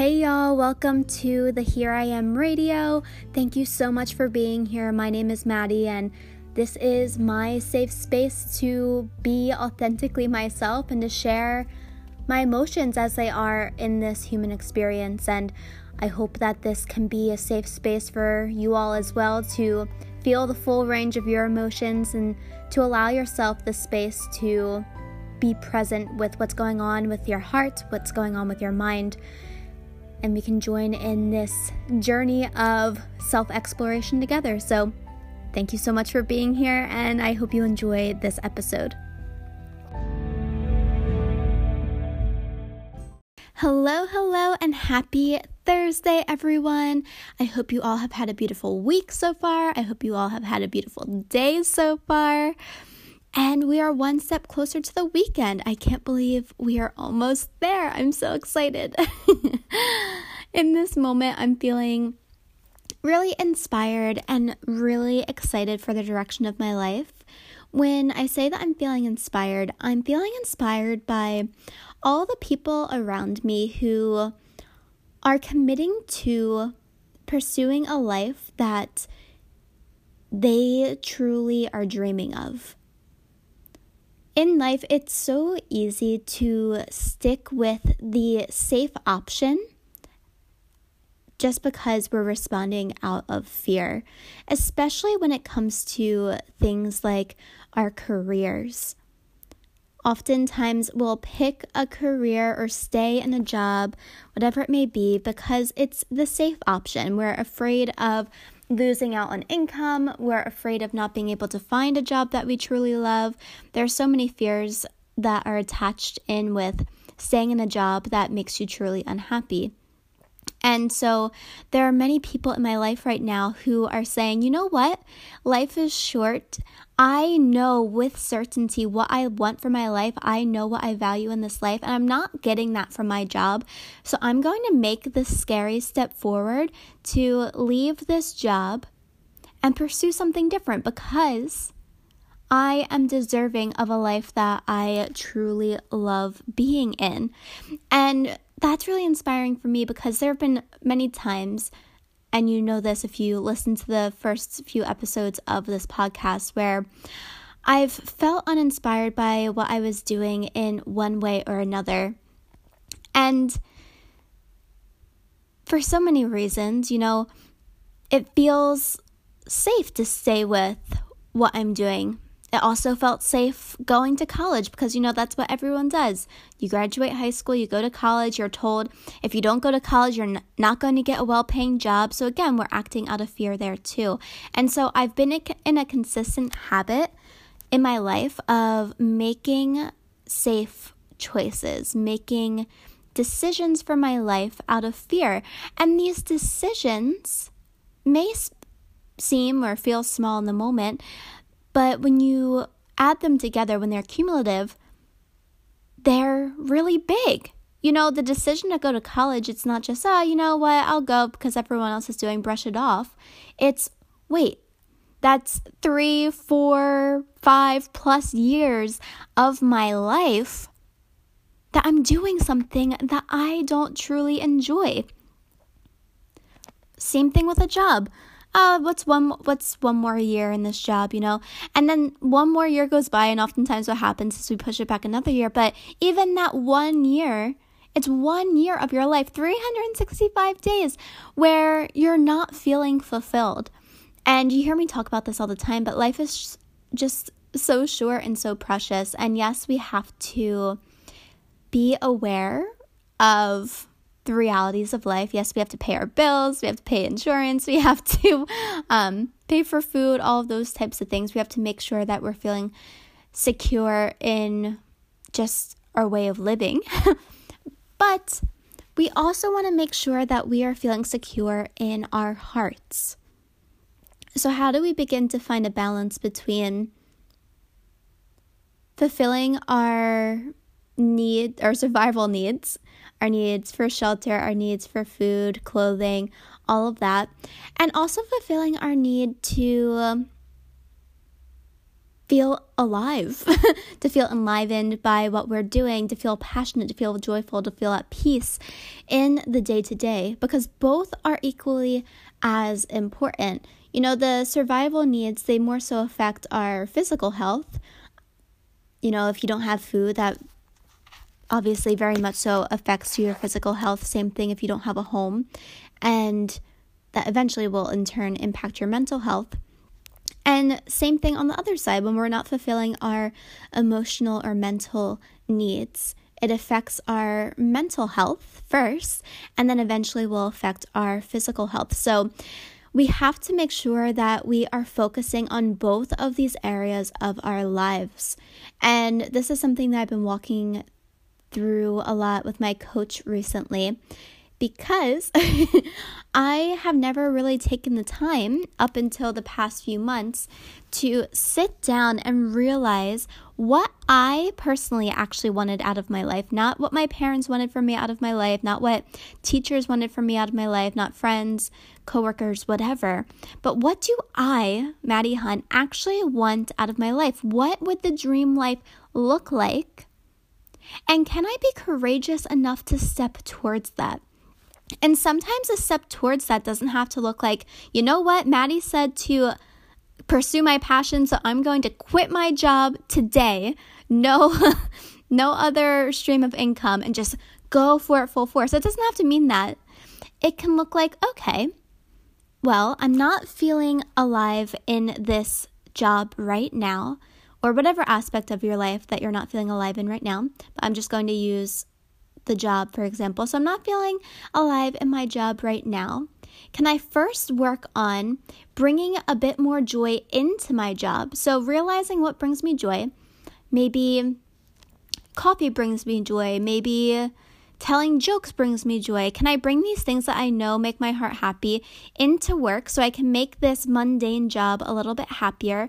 Hey y'all, welcome to the Here I Am radio. Thank you so much for being here. My name is Maddie, and this is my safe space to be authentically myself and to share my emotions as they are in this human experience. And I hope that this can be a safe space for you all as well to feel the full range of your emotions and to allow yourself the space to be present with what's going on with your heart, what's going on with your mind and we can join in this journey of self exploration together. So, thank you so much for being here, and I hope you enjoy this episode. Hello, hello, and happy Thursday, everyone. I hope you all have had a beautiful week so far. I hope you all have had a beautiful day so far. And we are one step closer to the weekend. I can't believe we are almost there. I'm so excited. In this moment, I'm feeling really inspired and really excited for the direction of my life. When I say that I'm feeling inspired, I'm feeling inspired by all the people around me who are committing to pursuing a life that they truly are dreaming of in life, it's so easy to stick with the safe option just because we're responding out of fear, especially when it comes to things like our careers. Oftentimes, we'll pick a career or stay in a job, whatever it may be, because it's the safe option. We're afraid of losing out on income. We're afraid of not being able to find a job that we truly love. There are so many fears that are attached in with staying in a job that makes you truly unhappy. And so there are many people in my life right now who are saying, you know what? Life is short. I know with certainty what I want for my life. I know what I value in this life, and I'm not getting that from my job. So I'm going to make the scary step forward to leave this job and pursue something different because I am deserving of a life that I truly love being in. And that's really inspiring for me because there have been many times, and you know this if you listen to the first few episodes of this podcast, where I've felt uninspired by what I was doing in one way or another. And for so many reasons, you know, it feels safe to stay with what I'm doing it also felt safe going to college because you know that's what everyone does. You graduate high school, you go to college, you're told if you don't go to college, you're not going to get a well paying job. So, again, we're acting out of fear there too. And so, I've been in a consistent habit in my life of making safe choices, making decisions for my life out of fear. And these decisions may seem or feel small in the moment, but when you add them together, when they're cumulative, they're really big. You know, the decision to go to college, it's not just, oh, you know what, I'll go because everyone else is doing, brush it off. It's, wait, that's three, four, five plus years of my life that I'm doing something that I don't truly enjoy. Same thing with a job uh, what's one what's one more year in this job, you know? And then one more year goes by, and oftentimes what happens is we push it back another year. But even that one year, it's one year of your life, 365 days, where you're not feeling fulfilled. And you hear me talk about this all the time, but life is just so short and so precious. And yes, we have to be aware of the realities of life. Yes, we have to pay our bills, we have to pay insurance, we have to um, pay for food, all of those types of things. We have to make sure that we're feeling secure in just our way of living. but we also want to make sure that we are feeling secure in our hearts. So, how do we begin to find a balance between fulfilling our need, our survival needs, our needs for shelter, our needs for food, clothing, all of that, and also fulfilling our need to feel alive, to feel enlivened by what we're doing, to feel passionate, to feel joyful, to feel at peace in the day to day, because both are equally as important. You know, the survival needs, they more so affect our physical health. You know, if you don't have food, that obviously very much so affects your physical health. Same thing if you don't have a home. And that eventually will in turn impact your mental health. And same thing on the other side when we're not fulfilling our emotional or mental needs. It affects our mental health first, and then eventually will affect our physical health. So, we have to make sure that we are focusing on both of these areas of our lives. And this is something that I've been walking through a lot with my coach recently because I have never really taken the time up until the past few months to sit down and realize what I personally actually wanted out of my life, not what my parents wanted for me out of my life, not what teachers wanted for me out of my life, not friends, coworkers, whatever. But what do I, Maddie Hunt, actually want out of my life? What would the dream life look like? And can I be courageous enough to step towards that? And sometimes a step towards that doesn't have to look like, you know what, Maddie said to pursue my passion, so I'm going to quit my job today. No, no other stream of income and just go for it full force. It doesn't have to mean that. It can look like, okay, well, I'm not feeling alive in this job right now, or whatever aspect of your life that you're not feeling alive in right now. But I'm just going to use the job, for example. So I'm not feeling alive in my job right now. Can I first work on bringing a bit more joy into my job? So, realizing what brings me joy. Maybe coffee brings me joy. Maybe telling jokes brings me joy. Can I bring these things that I know make my heart happy into work so I can make this mundane job a little bit happier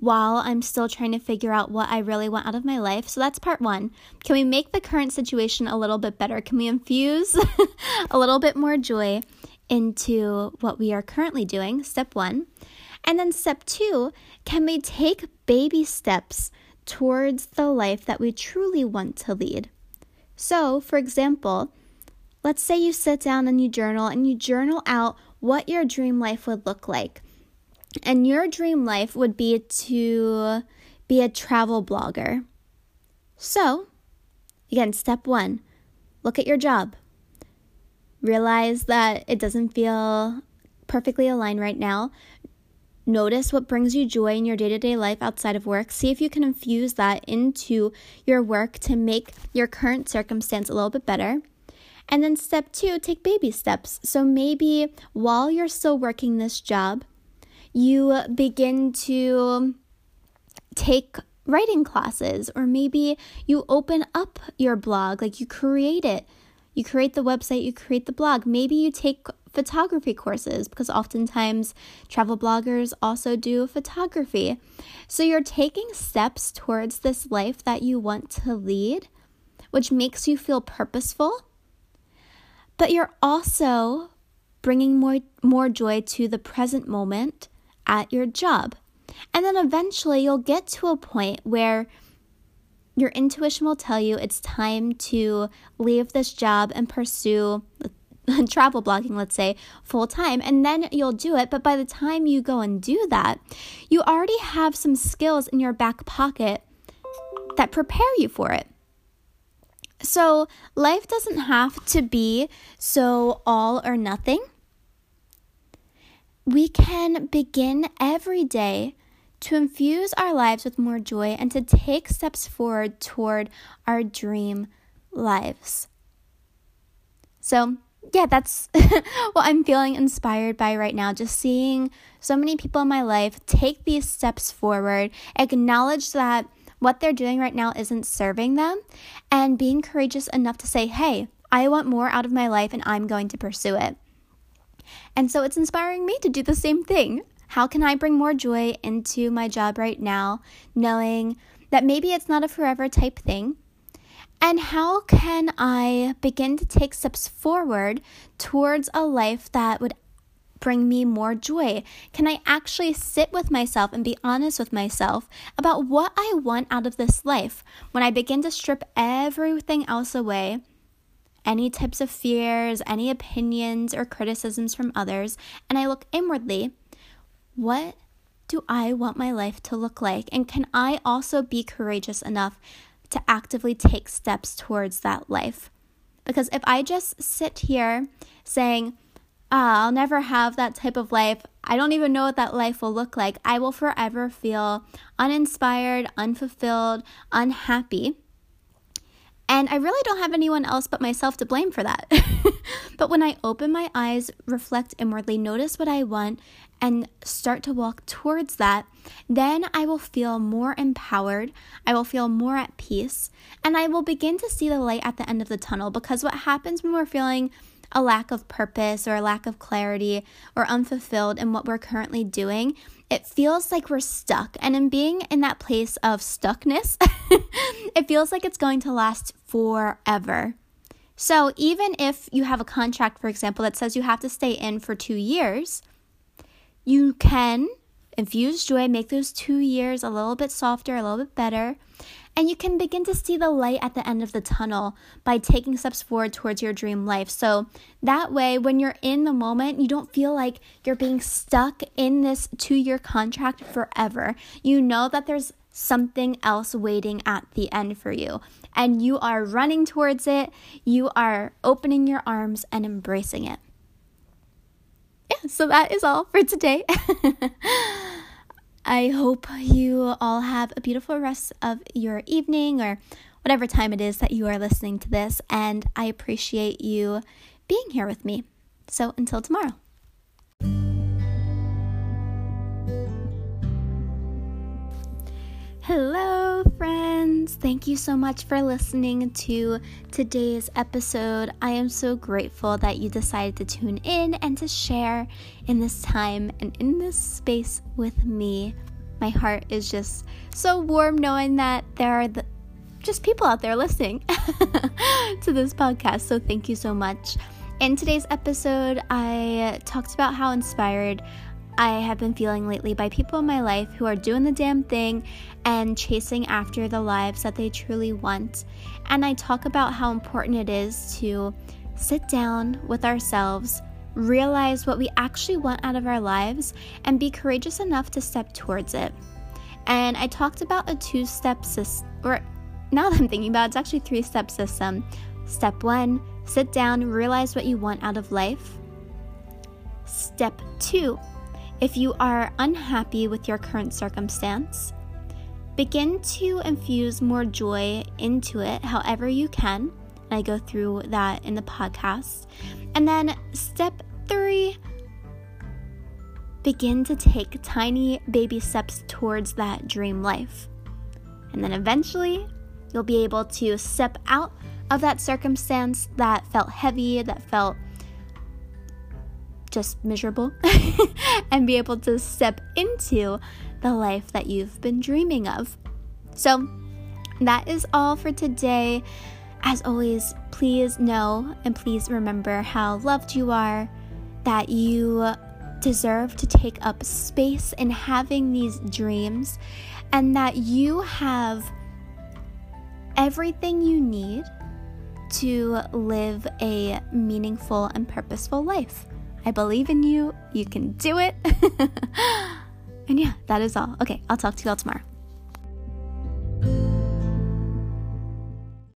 while I'm still trying to figure out what I really want out of my life. So that's part one. Can we make the current situation a little bit better? Can we infuse a little bit more joy into what we are currently doing? Step one. And then step two, can we take baby steps towards the life that we truly want to lead? So, for example, let's say you sit down and you journal and you journal out what your dream life would look like. And your dream life would be to be a travel blogger. So, again, step one look at your job. Realize that it doesn't feel perfectly aligned right now. Notice what brings you joy in your day to day life outside of work. See if you can infuse that into your work to make your current circumstance a little bit better. And then step two, take baby steps. So maybe while you're still working this job, you begin to take writing classes, or maybe you open up your blog, like you create it. You create the website, you create the blog. Maybe you take photography courses because oftentimes travel bloggers also do photography. So you're taking steps towards this life that you want to lead, which makes you feel purposeful. But you're also bringing more, more joy to the present moment at your job. And then eventually you'll get to a point where your intuition will tell you it's time to leave this job and pursue travel blogging, let's say, full time, and then you'll do it. But by the time you go and do that, you already have some skills in your back pocket that prepare you for it. So, life doesn't have to be so all or nothing we can begin every day to infuse our lives with more joy and to take steps forward toward our dream lives. So, yeah, that's what I'm feeling inspired by right now. Just seeing so many people in my life take these steps forward, acknowledge that what they're doing right now isn't serving them, and being courageous enough to say, hey, I want more out of my life and I'm going to pursue it. And so it's inspiring me to do the same thing. How can I bring more joy into my job right now, knowing that maybe it's not a forever type thing? And how can I begin to take steps forward towards a life that would bring me more joy? Can I actually sit with myself and be honest with myself about what I want out of this life? When I begin to strip everything else away, any types of fears, any opinions or criticisms from others, and I look inwardly, what do I want my life to look like? And can I also be courageous enough to actively take steps towards that life? Because if I just sit here saying, ah, I'll never have that type of life, I don't even know what that life will look like, I will forever feel uninspired, unfulfilled, unhappy. And I really don't have anyone else but myself to blame for that. but when I open my eyes, reflect inwardly, notice what I want, and start to walk towards that, then I will feel more empowered. I will feel more at peace. And I will begin to see the light at the end of the tunnel because what happens when we're feeling a lack of purpose or a lack of clarity or unfulfilled in what we're currently doing, it feels like we're stuck. And in being in that place of stuckness, it feels like it's going to last forever. So, even if you have a contract, for example, that says you have to stay in for two years, you can infuse joy, make those two years a little bit softer, a little bit better, and you can begin to see the light at the end of the tunnel by taking steps forward towards your dream life. So that way, when you're in the moment, you don't feel like you're being stuck in this two year contract forever. You know that there's something else waiting at the end for you, and you are running towards it, you are opening your arms and embracing it. Yeah, so that is all for today. I hope you all have a beautiful rest of your evening or whatever time it is that you are listening to this. And I appreciate you being here with me. So until tomorrow. Hello, friends. Thank you so much for listening to today's episode. I am so grateful that you decided to tune in and to share in this time and in this space with me. My heart is just so warm knowing that there are the, just people out there listening to this podcast. So, thank you so much. In today's episode, I talked about how inspired I have been feeling lately by people in my life who are doing the damn thing and chasing after the lives that they truly want. And I talk about how important it is to sit down with ourselves, realize what we actually want out of our lives, and be courageous enough to step towards it. And I talked about a two step system, or now that I'm thinking about it, it's actually three step system. Step one, sit down, realize what you want out of life. Step two, if you are unhappy with your current circumstance, begin to infuse more joy into it however you can. And I go through that in the podcast. And then step three, begin to take tiny baby steps towards that dream life. And then eventually, you'll be able to step out of that circumstance that felt heavy, that felt just miserable and be able to step into the life that you've been dreaming of. So, that is all for today. As always, please know and please remember how loved you are, that you deserve to take up space in having these dreams, and that you have everything you need to live a meaningful and purposeful life. I believe in you. You can do it. and yeah, that is all. Okay, I'll talk to you all tomorrow.